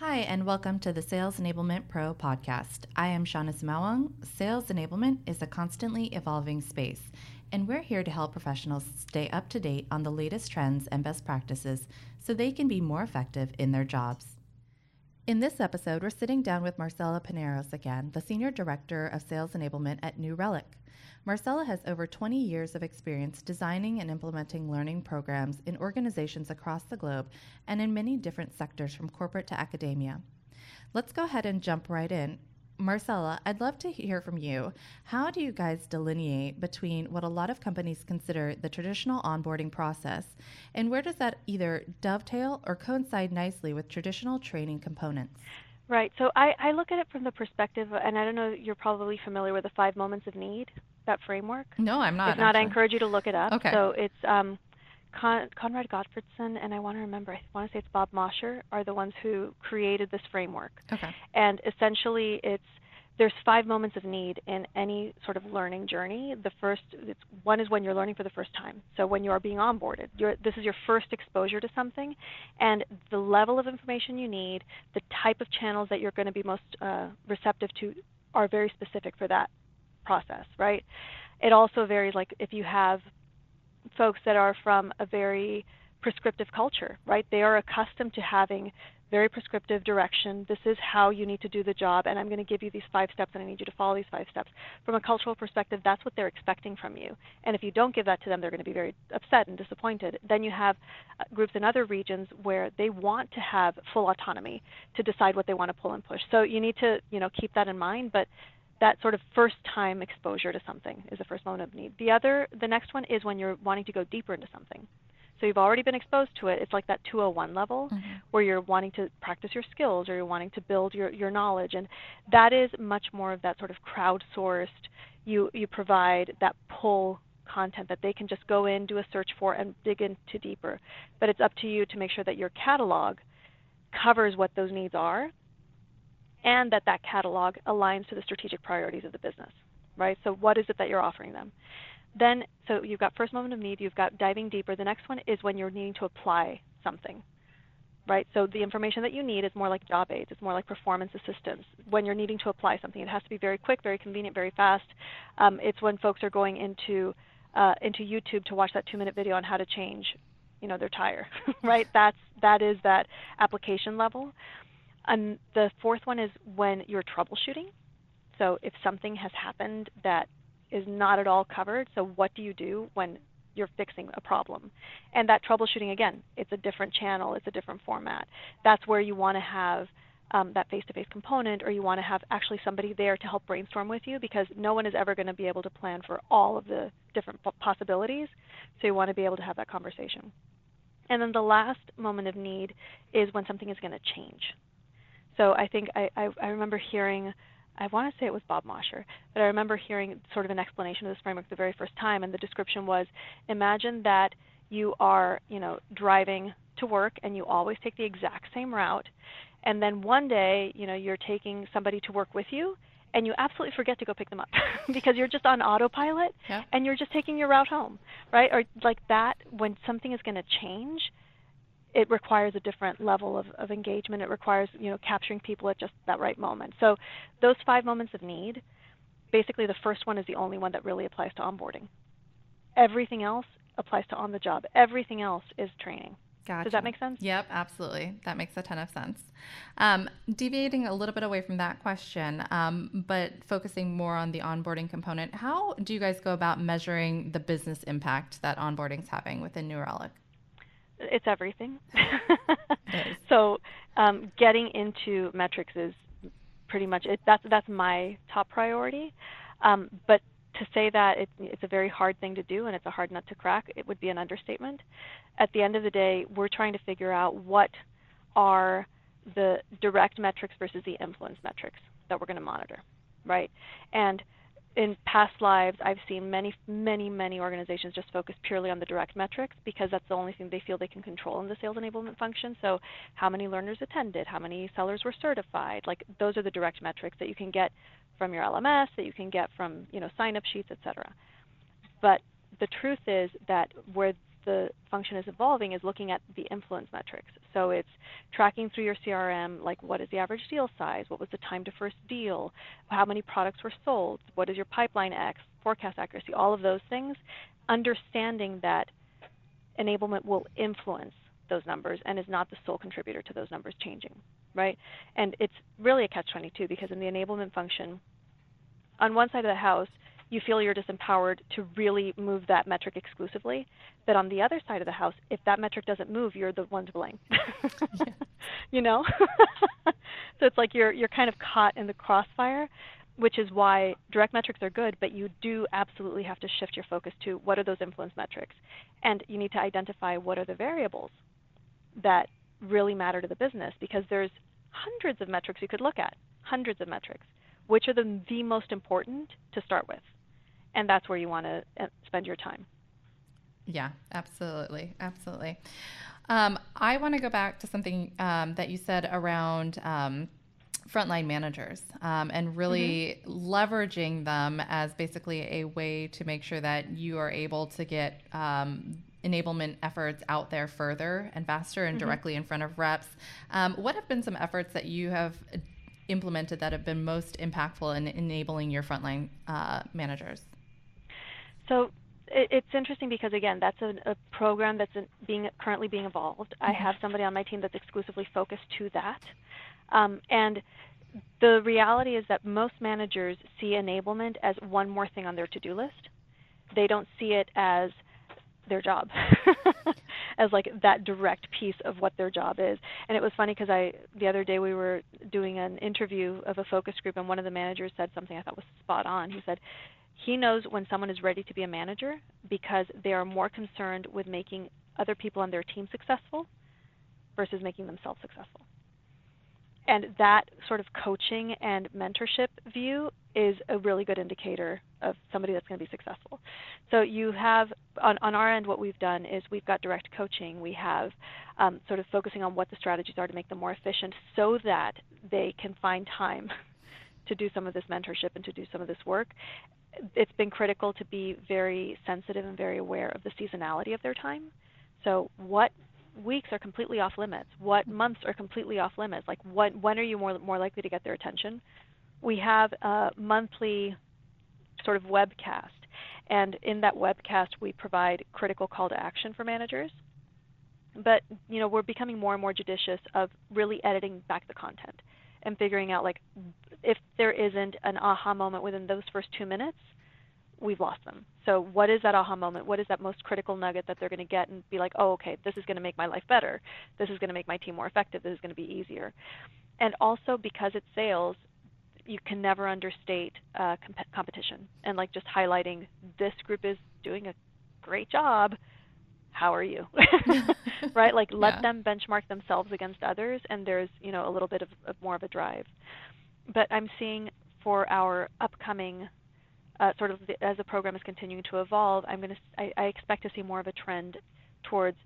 Hi, and welcome to the Sales Enablement Pro podcast. I am Shawnna Sumaoang. Sales enablement is a constantly evolving space, and we're here to help professionals stay up to date on the latest trends and best practices so they can be more effective in their jobs. In this episode, we're sitting down with Marcela Pineros again, the Senior Director of Sales Enablement at New Relic. Marcela has over 20 years of experience designing and implementing learning programs in organizations across the globe and in many different sectors from corporate to academia. Let's go ahead and jump right in. Marcela, I'd love to hear from you. How do you guys delineate between what a lot of companies consider the traditional onboarding process, and where does that either dovetail or coincide nicely with traditional training components? Right. So I, I look at it from the perspective, and I don't know, you're probably familiar with the five moments of need, that framework. No, I'm not. If not, actually. I encourage you to look it up. Okay. So it's um, Con- Conrad Gottfredson, and I want to remember, I want to say it's Bob Mosher, are the ones who created this framework. Okay. And essentially, it's there's five moments of need in any sort of learning journey. The first, one is when you're learning for the first time. So when you are being onboarded, this is your first exposure to something, and the level of information you need, the type of channels that you're going to be most uh, receptive to, are very specific for that process, right? It also varies. Like if you have folks that are from a very prescriptive culture, right? They are accustomed to having very prescriptive direction. This is how you need to do the job, and I'm going to give you these five steps, and I need you to follow these five steps. From a cultural perspective, that's what they're expecting from you. And if you don't give that to them, they're going to be very upset and disappointed. Then you have uh, groups in other regions where they want to have full autonomy to decide what they want to pull and push. So you need to, you know, keep that in mind. But that sort of first time exposure to something is the first moment of need. The other, the next one is when you're wanting to go deeper into something. So you've already been exposed to it. It's like that 201 level mm-hmm. where you're wanting to practice your skills or you're wanting to build your, your knowledge. And that is much more of that sort of crowdsourced, you, you provide that pull content that they can just go in, do a search for, and dig into deeper. But it's up to you to make sure that your catalog covers what those needs are and that that catalog aligns to the strategic priorities of the business, right? So what is it that you're offering them? Then, so you've got first moment of need, you've got diving deeper. The next one is when you're needing to apply something, right? So the information that you need is more like job aids, it's more like performance assistance. When you're needing to apply something, it has to be very quick, very convenient, very fast. Um, it's when folks are going into uh, into YouTube to watch that two-minute video on how to change, you know, their tire, right? That's that is that application level. And the fourth one is when you're troubleshooting. So if something has happened that is not at all covered. So what do you do when you're fixing a problem? And that troubleshooting, again, it's a different channel, it's a different format. That's where you want to have um, that face-to-face component, or you want to have actually somebody there to help brainstorm with you, because no one is ever going to be able to plan for all of the different possibilities. So you want to be able to have that conversation. And then the last moment of need is when something is going to change. So I think I, I, I remember hearing I want to say it was Bob Mosher, but I remember hearing sort of an explanation of this framework the very first time, and the description was: imagine that you are, you know, driving to work and you always take the exact same route, and then one day, you know, you're taking somebody to work with you, and you absolutely forget to go pick them up because you're just on autopilot yeah. and you're just taking your route home, right? Or like that, when something is going to change, it requires a different level of, of engagement. It requires you know capturing people at just that right moment. So those five moments of need, basically the first one is the only one that really applies to onboarding. Everything else applies to on the job. Everything else is training. Gotcha. Does that make sense? Yep, absolutely. That makes a ton of sense. Um, deviating a little bit away from that question, um, but focusing more on the onboarding component, how do you guys go about measuring the business impact that onboarding is having within New Relic? It's everything. so um, getting into metrics is pretty much it. That's that's my top priority. Um, but to say that it, it's a very hard thing to do and it's a hard nut to crack, it would be an understatement. At the end of the day, we're trying to figure out what are the direct metrics versus the influence metrics that we're going to monitor, right? And in past lives, I've seen many, many, many organizations just focus purely on the direct metrics because that's the only thing they feel they can control in the sales enablement function. So, how many learners attended, how many sellers were certified, like those are the direct metrics that you can get from your LMS, that you can get from you know sign-up sheets, etc. But the truth is that where the function is evolving is looking at the influence metrics. So it's tracking through your CRM, like what is the average deal size, what was the time to first deal, how many products were sold, what is your pipeline X, forecast accuracy, all of those things, understanding that enablement will influence those numbers and is not the sole contributor to those numbers changing, right? And it's really a catch-22 because in the enablement function, on one side of the house, you feel you're disempowered to really move that metric exclusively. But on the other side of the house, if that metric doesn't move, you're the one to blame. you know? so it's like you're you're kind of caught in the crossfire, which is why direct metrics are good, but you do absolutely have to shift your focus to what are those influence metrics. And you need to identify what are the variables that really matter to the business because there's hundreds of metrics you could look at, hundreds of metrics. Which are the, the most important to start with? And that's where you want to uh, spend your time. Yeah, absolutely, absolutely. Um, I want to go back to something um, that you said around um, frontline managers um, and really mm-hmm. leveraging them as basically a way to make sure that you are able to get um, enablement efforts out there further and faster and mm-hmm. directly in front of reps. Um, what have been some efforts that you have implemented that have been most impactful in enabling your frontline uh, managers? So it's interesting because again, that's a, a program that's being currently being evolved. Mm-hmm. I have somebody on my team that's exclusively focused to that, um, and the reality is that most managers see enablement as one more thing on their to-do list. They don't see it as their job as like that direct piece of what their job is and it was funny because i the other day we were doing an interview of a focus group and one of the managers said something i thought was spot on he said he knows when someone is ready to be a manager because they are more concerned with making other people on their team successful versus making themselves successful. And that sort of coaching and mentorship view is a really good indicator of somebody that's going to be successful. So you have, on, on our end, what we've done is we've got direct coaching. We have um, sort of focusing on what the strategies are to make them more efficient so that they can find time to do some of this mentorship and to do some of this work it's been critical to be very sensitive and very aware of the seasonality of their time. So what weeks are completely off limits? What months are completely off limits? Like what, when are you more more likely to get their attention? We have a monthly sort of webcast, and in that webcast we provide critical call to action for managers. But you know we're becoming more and more judicious of really editing back the content and figuring out like if there isn't an aha moment within those first two minutes, we've lost them. So what is that aha moment? What is that most critical nugget that they're going to get and be like, oh, okay, this is going to make my life better. This is going to make my team more effective. This is going to be easier. And also because it's sales, you can never understate uh, comp- competition and like just highlighting this group is doing a great job how are you? Right? Like let yeah. them benchmark themselves against others and there's you know a little bit of, of more of a drive. But i'm seeing for our upcoming uh, sort of the, as the program is continuing to evolve i'm going to I, I expect to see more of a trend towards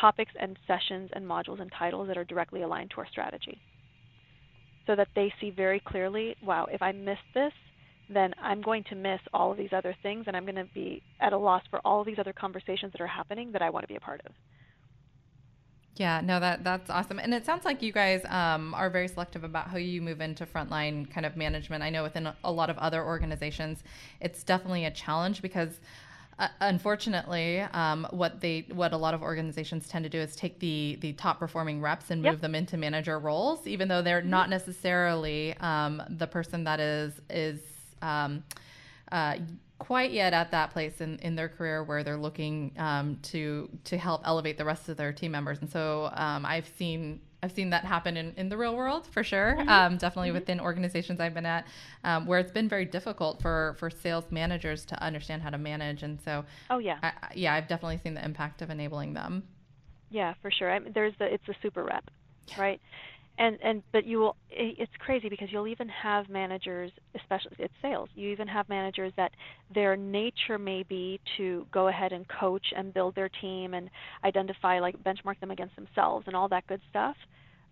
topics and sessions and modules and titles that are directly aligned to our strategy. So that they see very clearly wow if i miss this then I'm going to miss all of these other things and I'm going to be at a loss for all of these other conversations that are happening that I want to be a part of. Yeah, no, that that's awesome, and it sounds like you guys um, are very selective about how you move into frontline kind of management. I know within a lot of other organizations, it's definitely a challenge because, uh, unfortunately, um, what they what a lot of organizations tend to do is take the the top performing reps and move yep. them into manager roles, even though they're mm-hmm. not necessarily um, the person that is is um, uh, quite yet at that place in, in their career where they're looking um, to to help elevate the rest of their team members. And so um, I've seen I've seen that happen in, in the real world for sure. Mm-hmm. Um, definitely mm-hmm. within organizations I've been at, um, where it's been very difficult for for sales managers to understand how to manage. And so, oh yeah, I, yeah, I've definitely seen the impact of enabling them. Yeah, for sure. I mean, there's the it's a super rep, right? And and but you will it's crazy because you'll even have managers especially it's sales you even have managers that their nature may be to go ahead and coach and build their team and identify like benchmark them against themselves and all that good stuff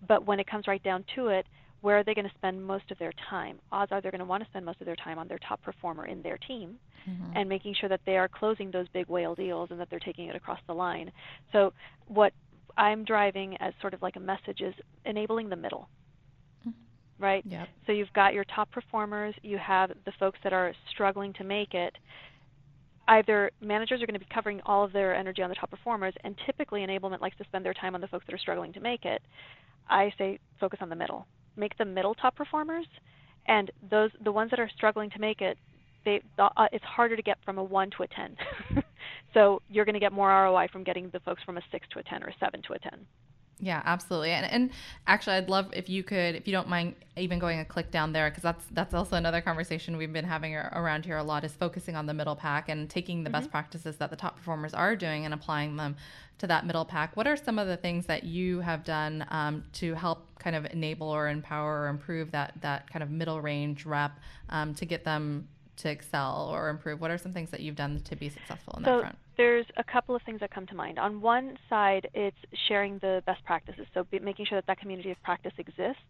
but when it comes right down to it where are they going to spend most of their time? Odds are they're going to want to spend most of their time on their top performer in their team mm-hmm. and making sure that they are closing those big whale deals and that they're taking it across the line. So, what I'm driving as sort of like a message is enabling the middle. Mm-hmm. Right? Yep. So you've got your top performers, you have the folks that are struggling to make it, either managers are going to be covering all of their energy on the top performers, and typically enablement likes to spend their time on the folks that are struggling to make it. I say focus on the middle. Make the middle top performers, and those the ones that are struggling to make it, they uh, it's harder to get from a one to a ten. so you're going to get more ROI from getting the folks from a six to a ten or a seven to a ten. Yeah, absolutely. And, and actually, I'd love if you could, if you don't mind, even going a click down there, because that's that's also another conversation we've been having around here a lot is focusing on the middle pack and taking the mm-hmm. best practices that the top performers are doing and applying them to that middle pack. What are some of the things that you have done um, to help kind of enable or empower or improve that that kind of middle range rep um, to get them to excel or improve? What are some things that you've done to be successful in so that front? There's a couple of things that come to mind. On one side, it's sharing the best practices, so making sure that that community of practice exists.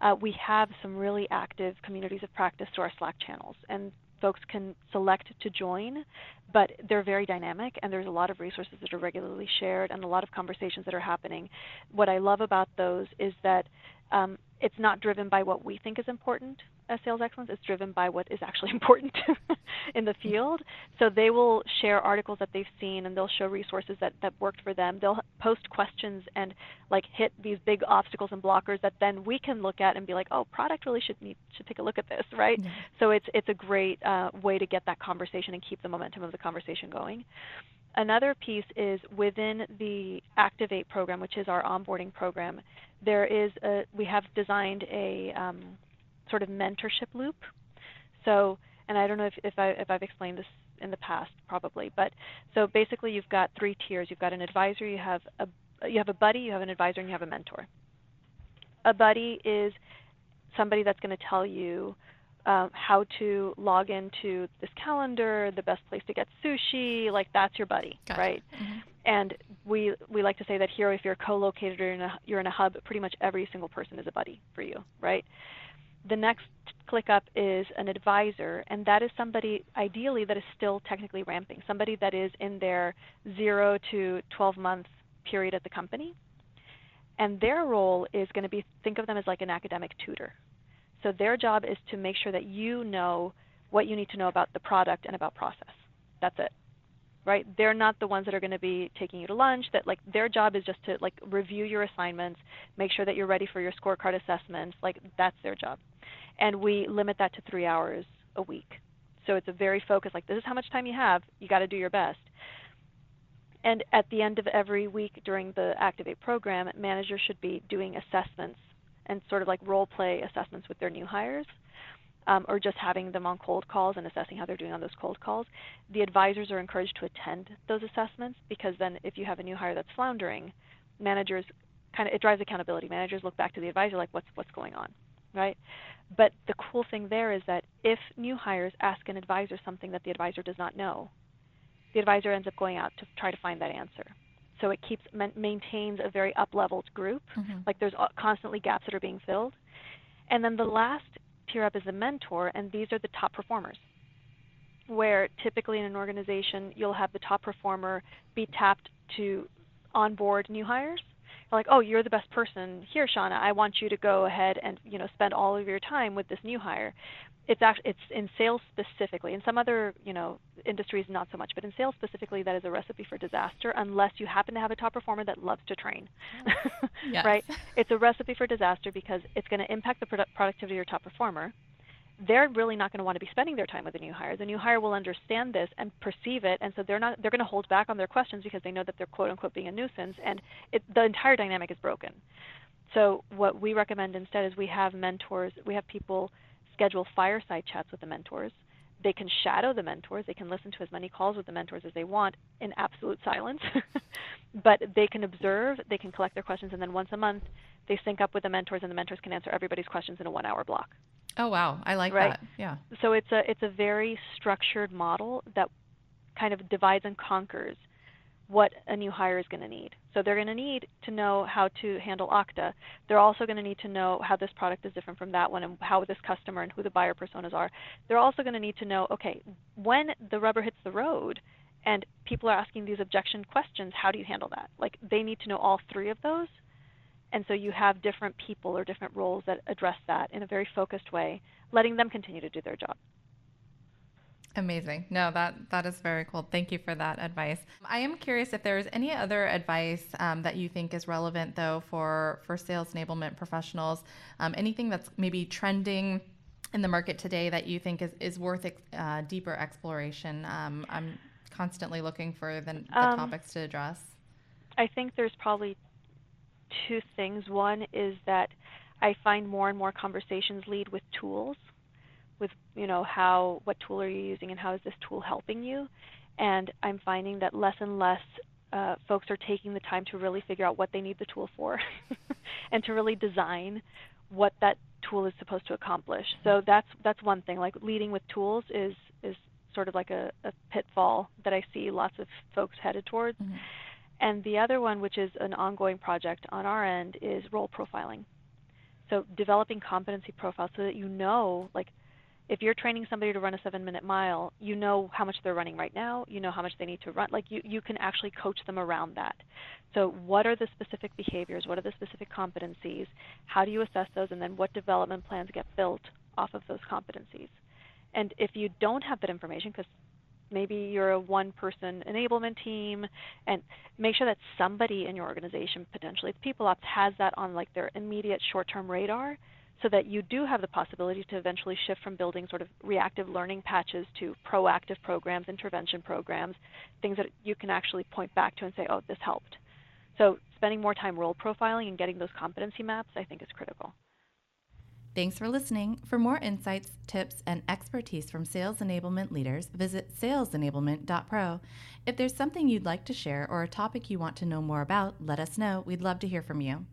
Uh, we have some really active communities of practice to our Slack channels, and folks can select to join, but they're very dynamic and there's a lot of resources that are regularly shared and a lot of conversations that are happening. What I love about those is that um, it's not driven by what we think is important as sales excellence. is driven by what is actually important in the field. So they will share articles that they've seen and they'll show resources that, that worked for them. They'll post questions and like hit these big obstacles and blockers that then we can look at and be like, oh, product really should need, should take a look at this, right? Yeah. So it's it's a great uh, way to get that conversation and keep the momentum of the conversation going. Another piece is within the Activate program, which is our onboarding program. There is a, we have designed a um, sort of mentorship loop. So, and I don't know if, if, I, if I've explained this in the past, probably, but so basically you've got three tiers. You've got an advisor, you have a you have a buddy, you have an advisor, and you have a mentor. A buddy is somebody that's going to tell you um, how to log into this calendar, the best place to get sushi, like that's your buddy, gotcha. right? Mm-hmm. And we we like to say that here, if you're co-located or in a, you're in a hub, pretty much every single person is a buddy for you, right? The next click up is an advisor, and that is somebody ideally that is still technically ramping, somebody that is in their zero to 12 month period at the company. And their role is going to be think of them as like an academic tutor, so their job is to make sure that you know what you need to know about the product and about process. That's it. Right? They're not the ones that are going to be taking you to lunch. That like their job is just to like review your assignments, make sure that you're ready for your scorecard assessments. Like that's their job. And we limit that to 3 hours a week. So it's a very focused like this is how much time you have. You got to do your best. And at the end of every week during the Activate program, managers should be doing assessments and sort of like role play assessments with their new hires. Um, or just having them on cold calls and assessing how they're doing on those cold calls. The advisors are encouraged to attend those assessments because then if you have a new hire that's floundering, managers kind of it drives accountability. Managers look back to the advisor like what's what's going on, right? But the cool thing there is that if new hires ask an advisor something that the advisor does not know, the advisor ends up going out to try to find that answer so it keeps maintains a very up-leveled group. Mm-hmm. Like there's constantly gaps that are being filled. And then the last tier up as a mentor, and these are the top performers. Where typically in an organization, you'll have the top performer be tapped to onboard new hires. Like, oh, you're the best person here, Shawnna. I want you to go ahead and you know spend all of your time with this new hire it's actually it's in sales specifically. In some other you know industries, not so much, but in sales specifically, that is a recipe for disaster unless you happen to have a top performer that loves to train. Oh. yes. right? It's a recipe for disaster because it's going to impact the produ- productivity of your top performer. They're really not going to want to be spending their time with a new hire. The new hire will understand this and perceive it, and so they're not they're going to hold back on their questions because they know that they're quote unquote being a nuisance, and it, the entire dynamic is broken. So what we recommend instead is we have mentors, we have people schedule fireside chats with the mentors. They can shadow the mentors. They can listen to as many calls with the mentors as they want in absolute silence. but they can observe, they can collect their questions, and then once a month they sync up with the mentors, and the mentors can answer everybody's questions in a one-hour block. Oh wow, I like right? that. Yeah. So it's a it's a very structured model that kind of divides and conquers what a new hire is going to need. So they're going to need to know how to handle Okta. They're also going to need to know how this product is different from that one and how this customer and who the buyer personas are. They're also going to need to know, okay, when the rubber hits the road and people are asking these objection questions, how do you handle that? Like they need to know all three of those. And so you have different people or different roles that address that in a very focused way, letting them continue to do their job. Amazing. No, that that is very cool. Thank you for that advice. I am curious if there's any other advice um, that you think is relevant, though, for for sales enablement professionals. Um, anything that's maybe trending in the market today that you think is is worth uh, deeper exploration. Um, I'm constantly looking for the, the um, topics to address. I think there's probably two things. One is that I find more and more conversations lead with tools with you know how what tool are you using and how is this tool helping you and i'm finding that less and less uh, folks are taking the time to really figure out what they need the tool for and to really design what that tool is supposed to accomplish so that's that's one thing like leading with tools is is sort of like a, a pitfall that i see lots of folks headed towards mm-hmm. And the other one which is an ongoing project on our end is role profiling so developing competency profiles so that you know like if you're training somebody to run a seven minute mile, you know how much they're running right now, you know how much they need to run. Like you, you can actually coach them around that. So, what are the specific behaviors? What are the specific competencies? How do you assess those? And then, what development plans get built off of those competencies? And if you don't have that information, because maybe you're a one person enablement team and make sure that somebody in your organization potentially the people ops has that on like their immediate short term radar so that you do have the possibility to eventually shift from building sort of reactive learning patches to proactive programs, intervention programs, things that you can actually point back to and say, oh, this helped. So spending more time role profiling and getting those competency maps, I think, is critical. Thanks for listening. For more insights, tips, and expertise from sales enablement leaders, visit salesenablement.pro. If there's something you'd like to share or a topic you want to know more about, let us know. We'd love to hear from you.